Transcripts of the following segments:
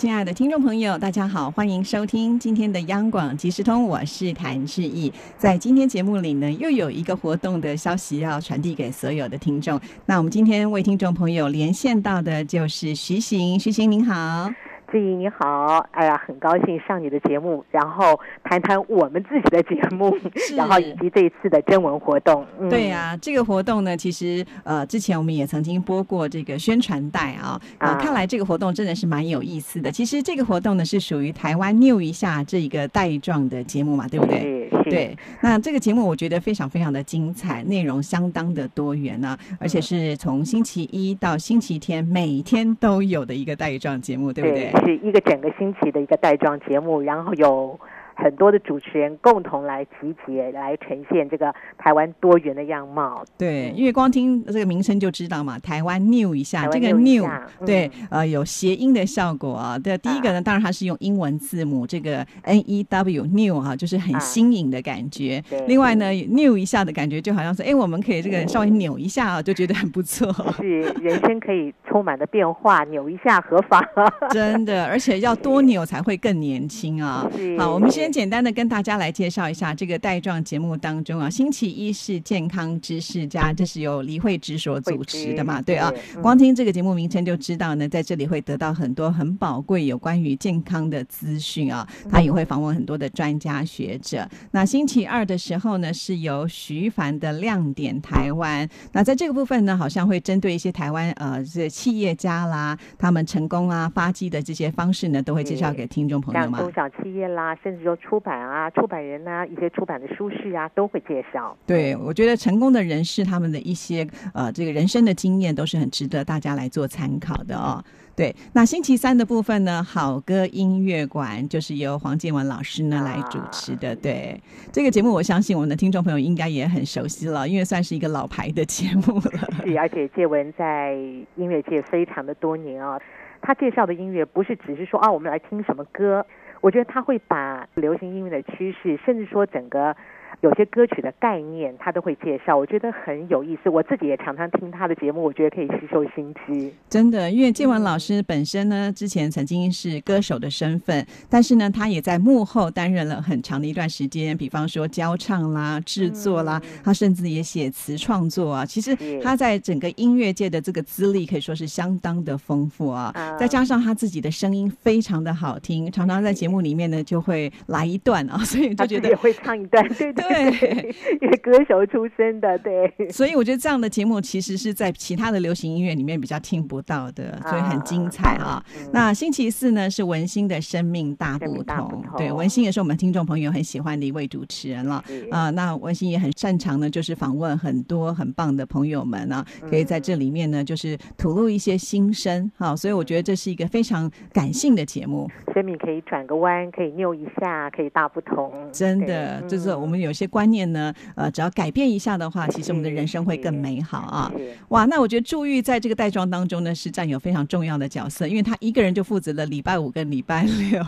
亲爱的听众朋友，大家好，欢迎收听今天的央广即时通，我是谭志毅。在今天节目里呢，又有一个活动的消息要传递给所有的听众。那我们今天为听众朋友连线到的就是徐行，徐行您好。志毅你好，哎呀，很高兴上你的节目，然后谈谈我们自己的节目，然后以及这一次的征文活动。对呀，这个活动呢，其实呃，之前我们也曾经播过这个宣传带啊，啊，看来这个活动真的是蛮有意思的。其实这个活动呢，是属于台湾 New 一下这一个带状的节目嘛，对不对？对。那这个节目我觉得非常非常的精彩，内容相当的多元呢，而且是从星期一到星期天每天都有的一个带状节目，对不对？是一个整个星期的一个带状节目，然后有。很多的主持人共同来集结，来呈现这个台湾多元的样貌。对，因为光听这个名称就知道嘛，台湾 new 一下，这个 new 对，呃，有谐音的效果啊。对，第一个呢，当然它是用英文字母，这个 N E W new 哈，就是很新颖的感觉。另外呢，new 一下的感觉就好像是，哎，我们可以这个稍微扭一下啊，就觉得很不错。是，人生可以充满的变化，扭一下何妨。真的，而且要多扭才会更年轻啊。好，我们先。简单的跟大家来介绍一下这个带状节目当中啊，星期一是健康知识家，这是由李慧芝所主持的嘛，对啊，光听这个节目名称就知道呢，在这里会得到很多很宝贵有关于健康的资讯啊，他也会访问很多的专家学者。那星期二的时候呢，是由徐凡的亮点台湾，那在这个部分呢，好像会针对一些台湾呃这企业家啦，他们成功啊发迹的这些方式呢，都会介绍给听众朋友嘛，中小企业啦，甚至说。出版啊，出版人呐，一些出版的书士啊，都会介绍。对，我觉得成功的人士他们的一些呃，这个人生的经验都是很值得大家来做参考的哦。对，那星期三的部分呢，好歌音乐馆就是由黄建文老师呢来主持的。对，这个节目我相信我们的听众朋友应该也很熟悉了，因为算是一个老牌的节目了。是，而且建文在音乐界非常的多年啊，他介绍的音乐不是只是说啊，我们来听什么歌。我觉得他会把流行音乐的趋势，甚至说整个。有些歌曲的概念，他都会介绍，我觉得很有意思。我自己也常常听他的节目，我觉得可以吸收新知。真的，因为建文老师本身呢，之前曾经是歌手的身份，但是呢，他也在幕后担任了很长的一段时间，比方说教唱啦、制作啦，他甚至也写词创作啊。其实他在整个音乐界的这个资历可以说是相当的丰富啊。再加上他自己的声音非常的好听，常常在节目里面呢就会来一段啊，所以就觉得也会唱一段，对对。对，歌手出身的，对，所以我觉得这样的节目其实是在其他的流行音乐里面比较听不到的，所以很精彩啊。那星期四呢是文心的生命大不同，对，文心也是我们听众朋友很喜欢的一位主持人了啊。那文心也很擅长呢，就是访问很多很棒的朋友们呢，可以在这里面呢就是吐露一些心声哈，所以我觉得这是一个非常感性的节目，生命可以转个弯，可以扭一下，可以大不同，真的就是我们有。些观念呢，呃，只要改变一下的话，其实我们的人生会更美好啊！哇，那我觉得祝玉在这个带妆当中呢，是占有非常重要的角色，因为他一个人就负责了礼拜五跟礼拜六，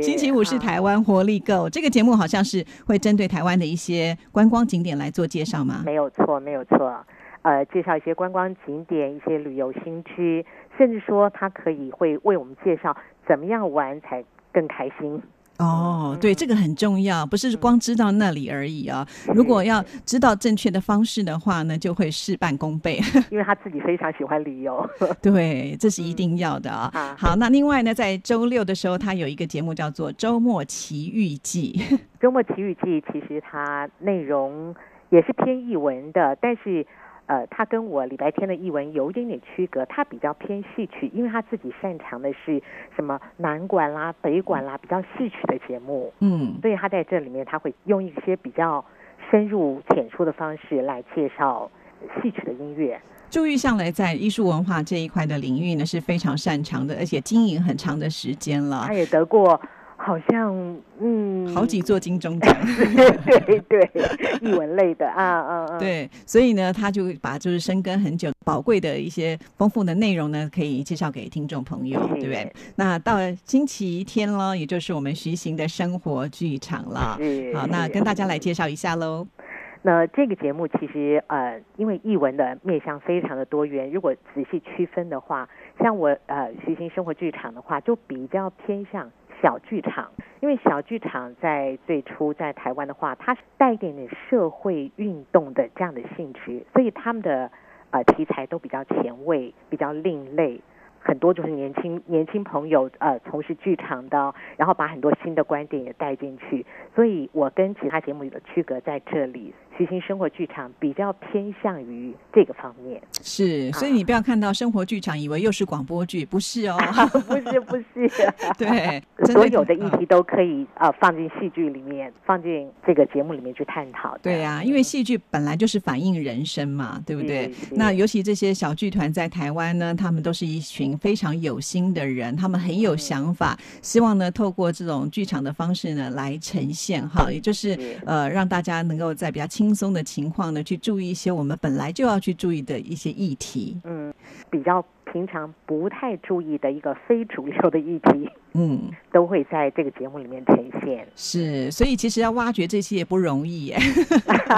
星期五是台湾活力购这个节目，好像是会针对台湾的一些观光景点来做介绍吗？没有错，没有错，呃，介绍一些观光景点、一些旅游新区，甚至说他可以会为我们介绍怎么样玩才更开心。哦，对，这个很重要，不是光知道那里而已啊。如果要知道正确的方式的话呢，就会事半功倍。因为他自己非常喜欢旅游，对，这是一定要的啊。好，那另外呢，在周六的时候，他有一个节目叫做《周末奇遇记》。周末奇遇记其实它内容也是偏译文的，但是。呃，他跟我礼拜天的译文有一点点区隔，他比较偏戏曲，因为他自己擅长的是什么南管啦、北管啦，比较戏曲的节目。嗯，所以他在这里面他会用一些比较深入浅出的方式来介绍戏曲的音乐。朱玉向来在艺术文化这一块的领域呢是非常擅长的，而且经营很长的时间了。他也得过。好像嗯，好几座金钟奖，对对，译文类的啊啊啊，对，所以呢，他就把就是深耕很久、宝贵的一些丰富的内容呢，可以介绍给听众朋友，对不对？那到星期天了，也就是我们徐行的生活剧场了，好，那跟大家来介绍一下喽。那这个节目其实呃，因为译文的面向非常的多元，如果仔细区分的话，像我呃徐行生活剧场的话，就比较偏向小剧场，因为小剧场在最初在台湾的话，它是带一点点社会运动的这样的性质，所以他们的呃题材都比较前卫，比较另类。很多就是年轻年轻朋友呃从事剧场的，然后把很多新的观点也带进去，所以我跟其他节目有的区隔在这里。徐行生活剧场比较偏向于这个方面，是，所以你不要看到生活剧场以为又是广播剧，不是哦，不 是不是，对，所有的议题都可以呃放进戏剧里面，放进这个节目里面去探讨。对呀，因为戏剧本来就是反映人生嘛，对不对？那尤其这些小剧团在台湾呢，他们都是一群非常有心的人，他们很有想法，希望呢透过这种剧场的方式呢来呈现哈，也就是。呃让大家能够在比较轻。轻松的情况呢，去注意一些我们本来就要去注意的一些议题。嗯，比较平常不太注意的一个非主流的议题，嗯，都会在这个节目里面呈现。是，所以其实要挖掘这些也不容易耶。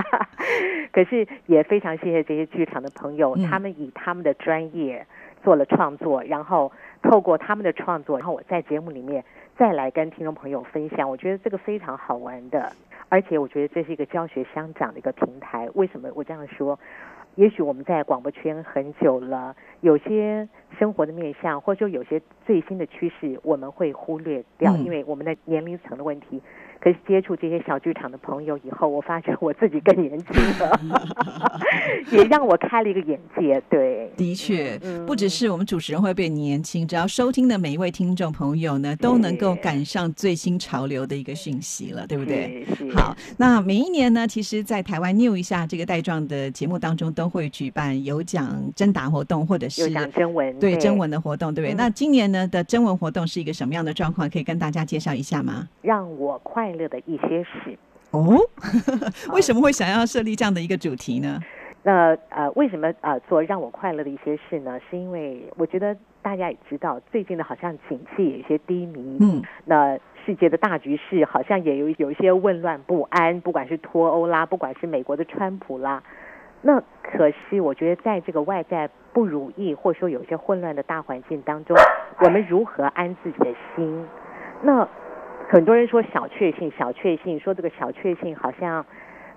可是也非常谢谢这些剧场的朋友，他们以他们的专业做了创作，然后透过他们的创作，然后我在节目里面再来跟听众朋友分享。我觉得这个非常好玩的。而且我觉得这是一个教学相长的一个平台。为什么我这样说？也许我们在广播圈很久了，有些生活的面向，或者说有些最新的趋势，我们会忽略掉，因为我们的年龄层的问题。可是接触这些小剧场的朋友以后，我发觉我自己更年轻了，也让我开了一个眼界。对，的确，不只是我们主持人会变年轻，只要收听的每一位听众朋友呢，都能够赶上最新潮流的一个讯息了，对不对？好，那每一年呢，其实，在台湾 New 一下这个带状的节目当中，都会举办有奖征答活动，或者是有奖征文，对征文的活动，对不对？那今年呢的征文活动是一个什么样的状况？可以跟大家介绍一下吗？让我快。乐的一些事哦，为什么会想要设立这样的一个主题呢？那呃，为什么呃做让我快乐的一些事呢？是因为我觉得大家也知道，最近的好像景气有一些低迷，嗯，那世界的大局势好像也有有一些混乱不安，不管是脱欧啦，不管是美国的川普啦，那可惜我觉得在这个外在不如意或者说有些混乱的大环境当中，我们如何安自己的心？那。很多人说小确幸，小确幸，说这个小确幸好像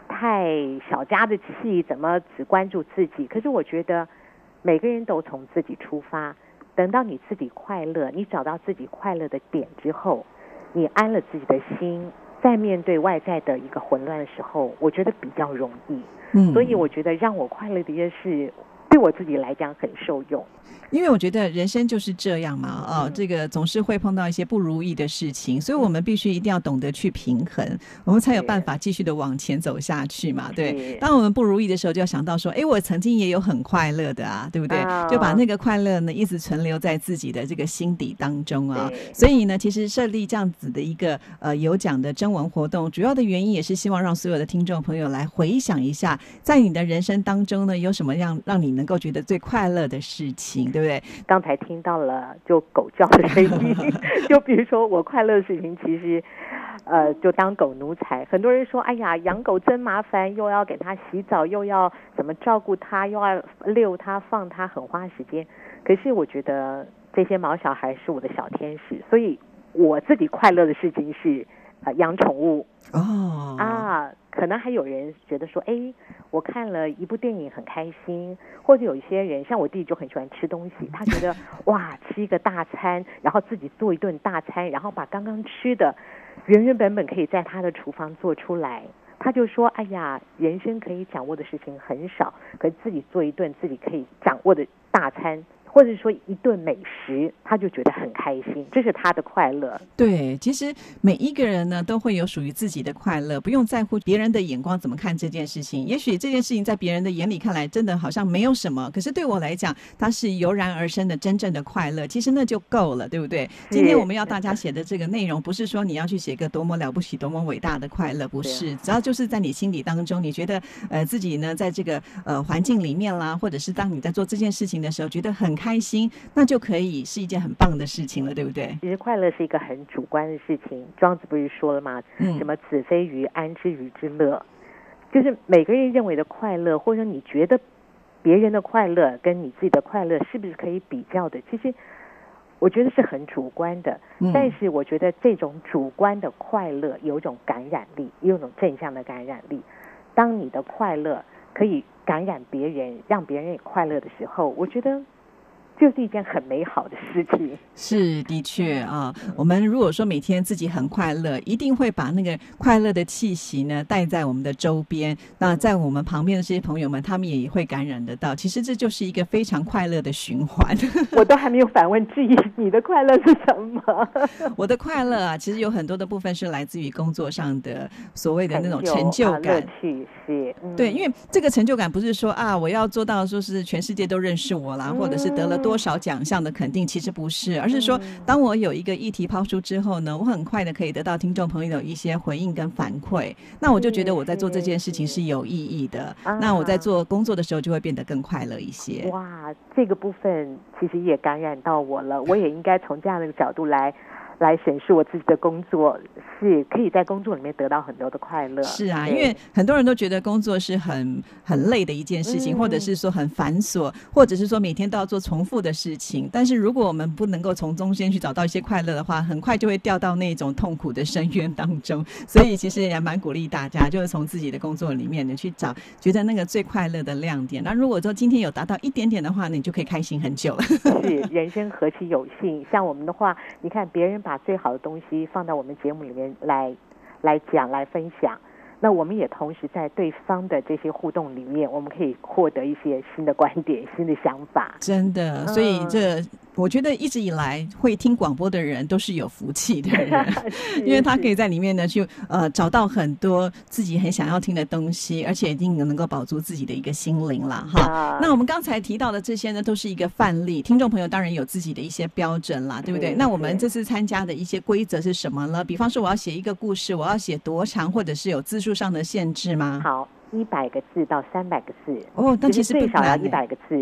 太小家子气，怎么只关注自己？可是我觉得每个人都从自己出发，等到你自己快乐，你找到自己快乐的点之后，你安了自己的心，在面对外在的一个混乱的时候，我觉得比较容易。嗯，所以我觉得让我快乐的一件事。对我自己来讲很受用，因为我觉得人生就是这样嘛，哦，这个总是会碰到一些不如意的事情，所以我们必须一定要懂得去平衡，我们才有办法继续的往前走下去嘛。对，当我们不如意的时候，就要想到说，哎，我曾经也有很快乐的啊，对不对？就把那个快乐呢，一直存留在自己的这个心底当中啊。所以呢，其实设立这样子的一个呃有奖的征文活动，主要的原因也是希望让所有的听众朋友来回想一下，在你的人生当中呢，有什么样让你能够觉得最快乐的事情，对不对？刚才听到了就狗叫的声音，就比如说我快乐的事情，其实呃，就当狗奴才。很多人说，哎呀，养狗真麻烦，又要给它洗澡，又要怎么照顾它，又要遛它、放它，很花时间。可是我觉得这些毛小孩是我的小天使，所以我自己快乐的事情是呃养宠物哦啊。可能还有人觉得说，哎，我看了一部电影很开心，或者有一些人像我弟就很喜欢吃东西，他觉得哇，吃一个大餐，然后自己做一顿大餐，然后把刚刚吃的原原本本可以在他的厨房做出来，他就说，哎呀，人生可以掌握的事情很少，可自己做一顿自己可以掌握的大餐。或者说一顿美食，他就觉得很开心，这是他的快乐。对，其实每一个人呢都会有属于自己的快乐，不用在乎别人的眼光怎么看这件事情。也许这件事情在别人的眼里看来真的好像没有什么，可是对我来讲，它是油然而生的真正的快乐。其实那就够了，对不对？今天我们要大家写的这个内容，不是说你要去写个多么了不起、多么伟大的快乐，不是，只要就是在你心里当中，你觉得呃自己呢在这个呃环境里面啦，或者是当你在做这件事情的时候，觉得很开心，那就可以是一件很棒的事情了，对不对？其实快乐是一个很主观的事情。庄子不是说了吗？嗯什么子非鱼，安知鱼之乐？就是每个人认为的快乐，或者你觉得别人的快乐跟你自己的快乐是不是可以比较的？其实我觉得是很主观的。嗯但是我觉得这种主观的快乐有一种感染力，有一种正向的感染力。当你的快乐可以感染别人，让别人也快乐的时候，我觉得就是一件很美好的事情。是的确啊，我们如果说每天自己很快乐，一定会把那个快乐的气息呢带在我们的周边。那在我们旁边的这些朋友们，他们也会感染得到。其实这就是一个非常快乐的循环。我都还没有反问质疑你的快乐是什么？我的快乐啊，其实有很多的部分是来自于工作上的所谓的那种成就啊感对，因为这个成就感不是说啊，我要做到说是全世界都认识我啦，或者是得了多少奖项的肯定，其实不是，而是说，当我有一个议题抛出之后呢，我很快的可以得到听众朋友的一些回应跟反馈，那我就觉得我在做这件事情是有意义的，那我在做工作的时候就会变得更快乐一些。哇，这个部分其实也感染到我了，我也应该从这样的角度来。来审视我自己的工作，是可以在工作里面得到很多的快乐。是啊，因为很多人都觉得工作是很很累的一件事情，嗯或者是说很繁琐，或者是说每天都要做重复的事情。但是如果我们不能够从中间去找到一些快乐的话，很快就会掉到那种痛苦的深渊当中。所以其实也蛮鼓励大家，就是从自己的工作里面呢去找觉得那个最快乐的亮点。那如果说今天有达到一点点的话，你就可以开心很久了。是人生何其有幸，像我们的话，你看别人把最好的东西放到我们节目里面来来讲、来分享，那我们也同时在对方的这些互动里面，我们可以获得一些新的观点、新的想法。真的，所以这我觉得一直以来会听广播的人都是有福气的人。因为他可以在里面呢去呃找到很多自己很想要听的东西，而且一定能够保住自己的一个心灵啦哈。啊那我们刚才提到的这些呢，都是一个范例，听众朋友当然有自己的一些标准啦，对不对？那我们这次参加的一些规则是什么呢？比方说我要写一个故事，我要写多长，或者是有字数上的限制吗？好，一百个字到三百个字，哦，但其实不最少要一百个字，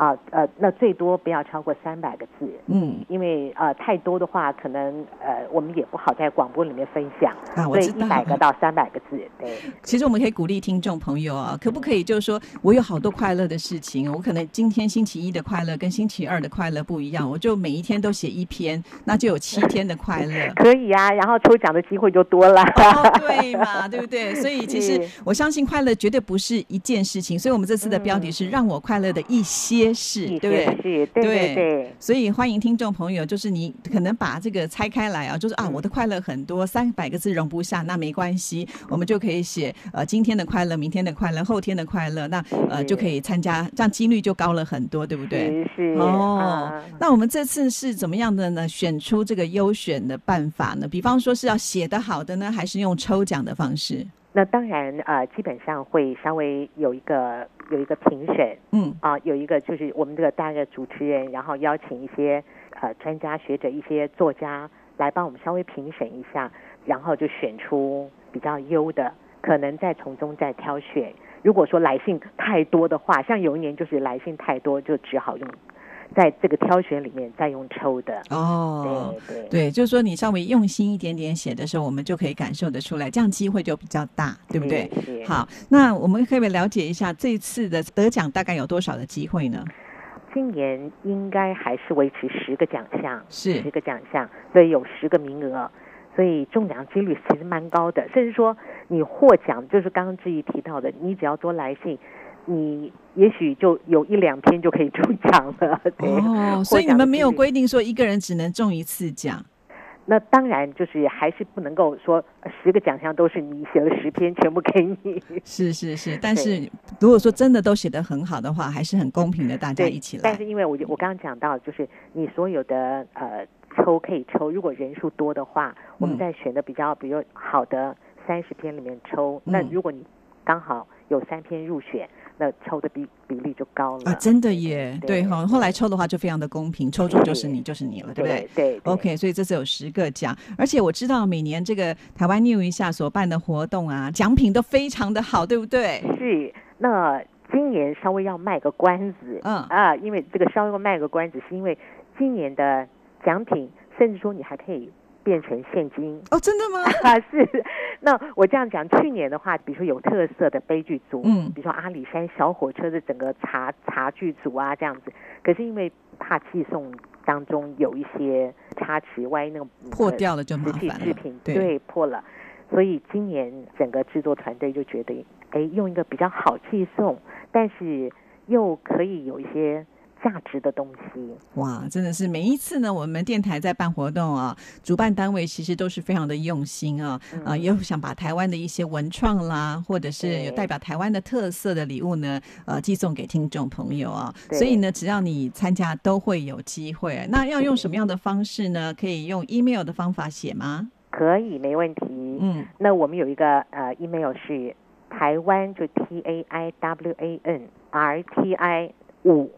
啊呃，那最多不要超过三百个字。嗯因为呃太多的话，可能呃我们也不好在广播里面分享，啊，我知道。一百个到三百个字，对，其实我们可以鼓励听众朋友啊，可不可以就是说我有好多快乐的事情，我可能今天星期一的快乐跟星期二的快乐不一样，我就每一天都写一篇，那就有七天的快乐。可以啊，然后抽奖的机会就多了。哦，对嘛，对不对？所以其实我相信快乐绝对不是一件事情，所以我们这次的标题是让我快乐的一些事，对不对？对对对，所以欢迎听众朋友，就是你可能把这个拆开来啊，就是啊，嗯我的快乐很多，三百个字容不下，那没关系，我们就可以写呃今天的快乐，明天的快乐，后天的快乐，那呃就可以参加，这样几率就高了很多，对不对？是是哦啊，那我们这次是怎么样的呢？选出这个优选的办法呢？比方说是要写得好的呢，还是用抽奖的方式？那当然呃，基本上会稍微有一个有一个评审嗯啊，有一个就是我们这个大个主持人，然后邀请一些呃专家学者、一些作家来帮我们稍微评审一下，然后就选出比较优的，可能再从中再挑选。如果说来信太多的话，像有一年就是来信太多，就只好用在这个挑选里面再用抽的。哦。对对对，就是说你稍微用心一点点写的时候，我们就可以感受得出来，这样机会就比较大，对不对？好，那我们可以了解一下这次的得奖大概有多少的机会呢？今年应该还是维持十个奖项，是十个奖项，所以有十个名额，所以中奖几率其实蛮高的。甚至说你获奖，就是刚刚志毅提到的，你只要多来信，你也许就有一两篇就可以中奖了。对，哦，所以你们没有规定说一个人只能中一次奖。那当然就是还是不能够说呃十个奖项都是你写了十篇全部给你。是是是，但是如果说真的都写得很好的话，还是很公平的，大家，一起来但是。因为我就我刚刚讲到，就是你所有的呃抽可以抽，如果人数多的话，我们嗯再选的比较比如好的三十篇里面抽。那嗯如果你刚好有三篇入选，那抽的比比例就高了。啊，真的耶，对对哈。后来抽的话就非常的公平，抽中就是你，就是你了，对不对？对对 OK，所以这次有十个奖，而且我知道每年这个台湾 New 一下所办的活动啊，奖品都非常的好，对不对？是，那今年稍微要卖个关子，嗯啊，因为这个稍微卖个关子，是因为今年的奖品，甚至说你还可以变成现金。哦，真的吗？啊，是。那我这样讲，去年的话，比如说有特色的悲剧组，嗯比如说阿里山小火车的整个茶茶剧组啊，这样子。可是因为怕寄送当中有一些差池，万一那个破掉了就麻烦了制品，对破了，所以今年整个制作团队就觉得，哎，用一个比较好寄送，但是又可以有一些价值的东西。哇，真的是每一次呢，我们电台在办活动啊，主办单位其实都是非常的用心啊，啊、嗯也有想把台湾的一些文创啦，或者是有代表台湾的特色的礼物呢，呃，寄送给听众朋友啊。所以呢，只要你参加，都会有机会。那要用什么样的方式呢？可以用 email 的方法写吗？可以，没问题。嗯，那我们有一个呃 email 是台湾就 T A I W A N R T I 五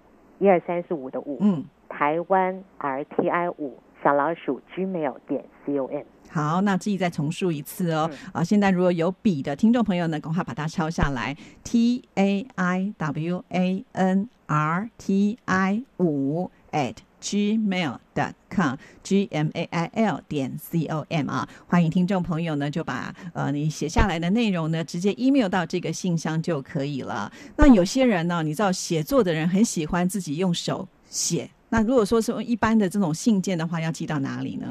一二三四五的五，嗯。台湾 R T I 五小老鼠 gmail 点 c o m。好，那自己再重述一次哦。嗯啊，现在如果有笔的听众朋友呢，赶快把它抄下来：t a i w a n r t i 五 at gmail dot com g m a i l 点 c o m 啊。欢迎听众朋友呢，就把呃你写下来的内容呢，直接 email 到这个信箱就可以了。那有些人呢，你知道写作的人很喜欢自己用手写。那如果说是一般的这种信件的话，要寄到哪里呢？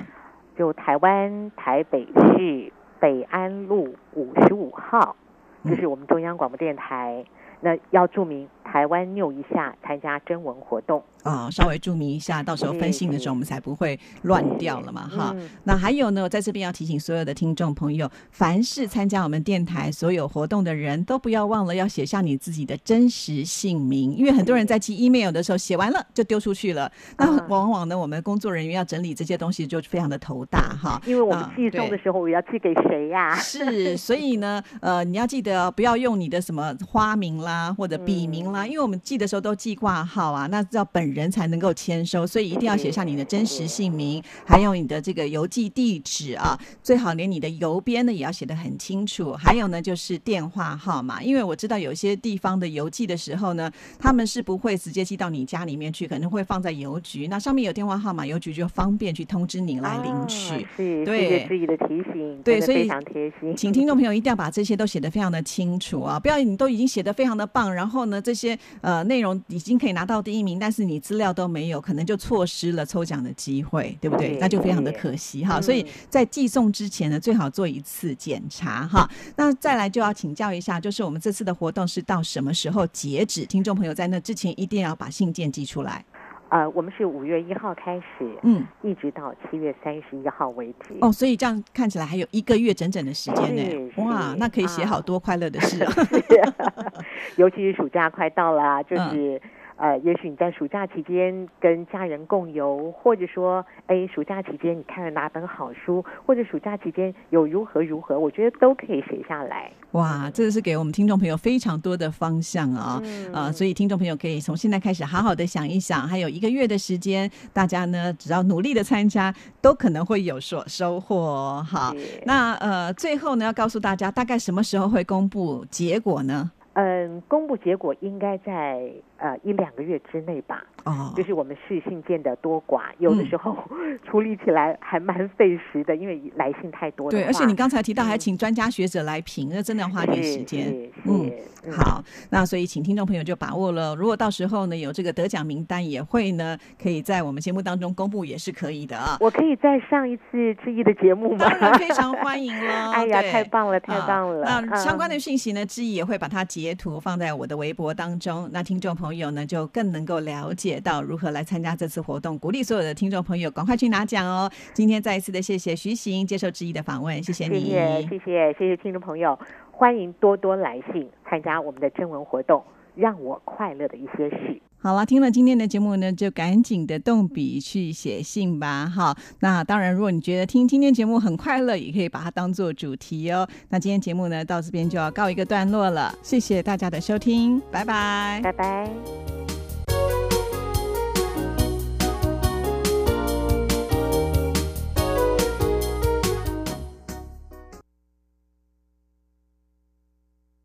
就台湾台北市北安路五十五号，嗯这是我们中央广播电台。那要注明台湾拗一下参加征文活动。啊、稍微注明一下，到时候分信的时候我们才不会乱掉了嘛，哈。嗯那还有呢，我在这边要提醒所有的听众朋友，凡是参加我们电台所有活动的人都不要忘了要写下你自己的真实姓名，因为很多人在寄 email 的时候写完了就丢出去了，那啊往往呢，我们工作人员要整理这些东西就非常的头大哈。因为我们啊寄送的时候，我要寄给谁呀、是，所以呢，呃，你要记得不要用你的什么花名啦或者 笔名啦，因为我们寄的时候都寄挂号啊，那要本人才能够签收，所以一定要写下你的真实姓名，还有你的这个邮寄地址啊，最好连你的邮编呢也要写得很清楚。还有呢，就是电话号码，因为我知道有些地方的邮寄的时候呢，他们是不会直接寄到你家里面去，可能会放在邮局，那上面有电话号码，邮局就方便去通知你来领取。啊、是对谢谢志毅的提醒，对所以非常贴心。请听众朋友一定要把这些都写得非常的清楚啊！不要你都已经写得非常的棒，然后呢，这些呃内容已经可以拿到第一名，但是你资料都没有，可能就错失了抽奖的机会，对不对？那就非常的可惜哈。嗯所以在寄送之前呢，最好做一次检查哈。那再来就要请教一下，就是我们这次的活动是到什么时候截止？听众朋友在那之前一定要把信件寄出来。呃，我们是五月一号开始，嗯，一直到七月三十一号为止。哦，所以这样看起来还有一个月整整的时间呢。哇，那可以写啊好多快乐的事 哦。尤其是暑假快到了啊，就是。嗯呃，也许你在暑假期间跟家人共游，或者说，哎，暑假期间你看了哪本好书，或者暑假期间有如何如何，我觉得都可以写下来。哇，这个是给我们听众朋友非常多的方向啊、嗯啊，所以听众朋友可以从现在开始好好的想一想，还有一个月的时间，大家呢只要努力的参加，都可能会有所收获哦。好，那呃最后呢要告诉大家，大概什么时候会公布结果呢？嗯，公布结果应该在呃一两个月之内吧。哦就，是我们视信件的多寡，有的嗯时候 处理起来还蛮费时的，因为来信太多了对，而且你刚才提到还嗯请专家学者来评，那真的要花点时间。是嗯是嗯好，那所以请听众朋友就把握了。如果到时候呢有这个得奖名单，也会呢可以在我们节目当中公布，也是可以的啊。我可以再上一次志毅的节目吗当？然非常欢迎哦！哎呀，太棒了，太棒了！啊那相关嗯的讯息呢，志毅也会把它截图放在我的微博当中。那听众朋朋友呢，就更能够了解到如何来参加这次活动。鼓励所有的听众朋友赶快去拿奖哦！今天再一次的谢谢徐行接受志毅的访问，谢谢你，谢谢谢谢谢谢听众朋友，欢迎多多来信参加我们的征文活动，让我快乐的一些事。好了，听了今天的节目呢，就赶紧的动笔去写信吧。好，那当然，如果你觉得听今天节目很快乐，也可以把它当做主题哦。那今天节目呢，到这边就要告一个段落了。谢谢大家的收听，拜拜，拜拜。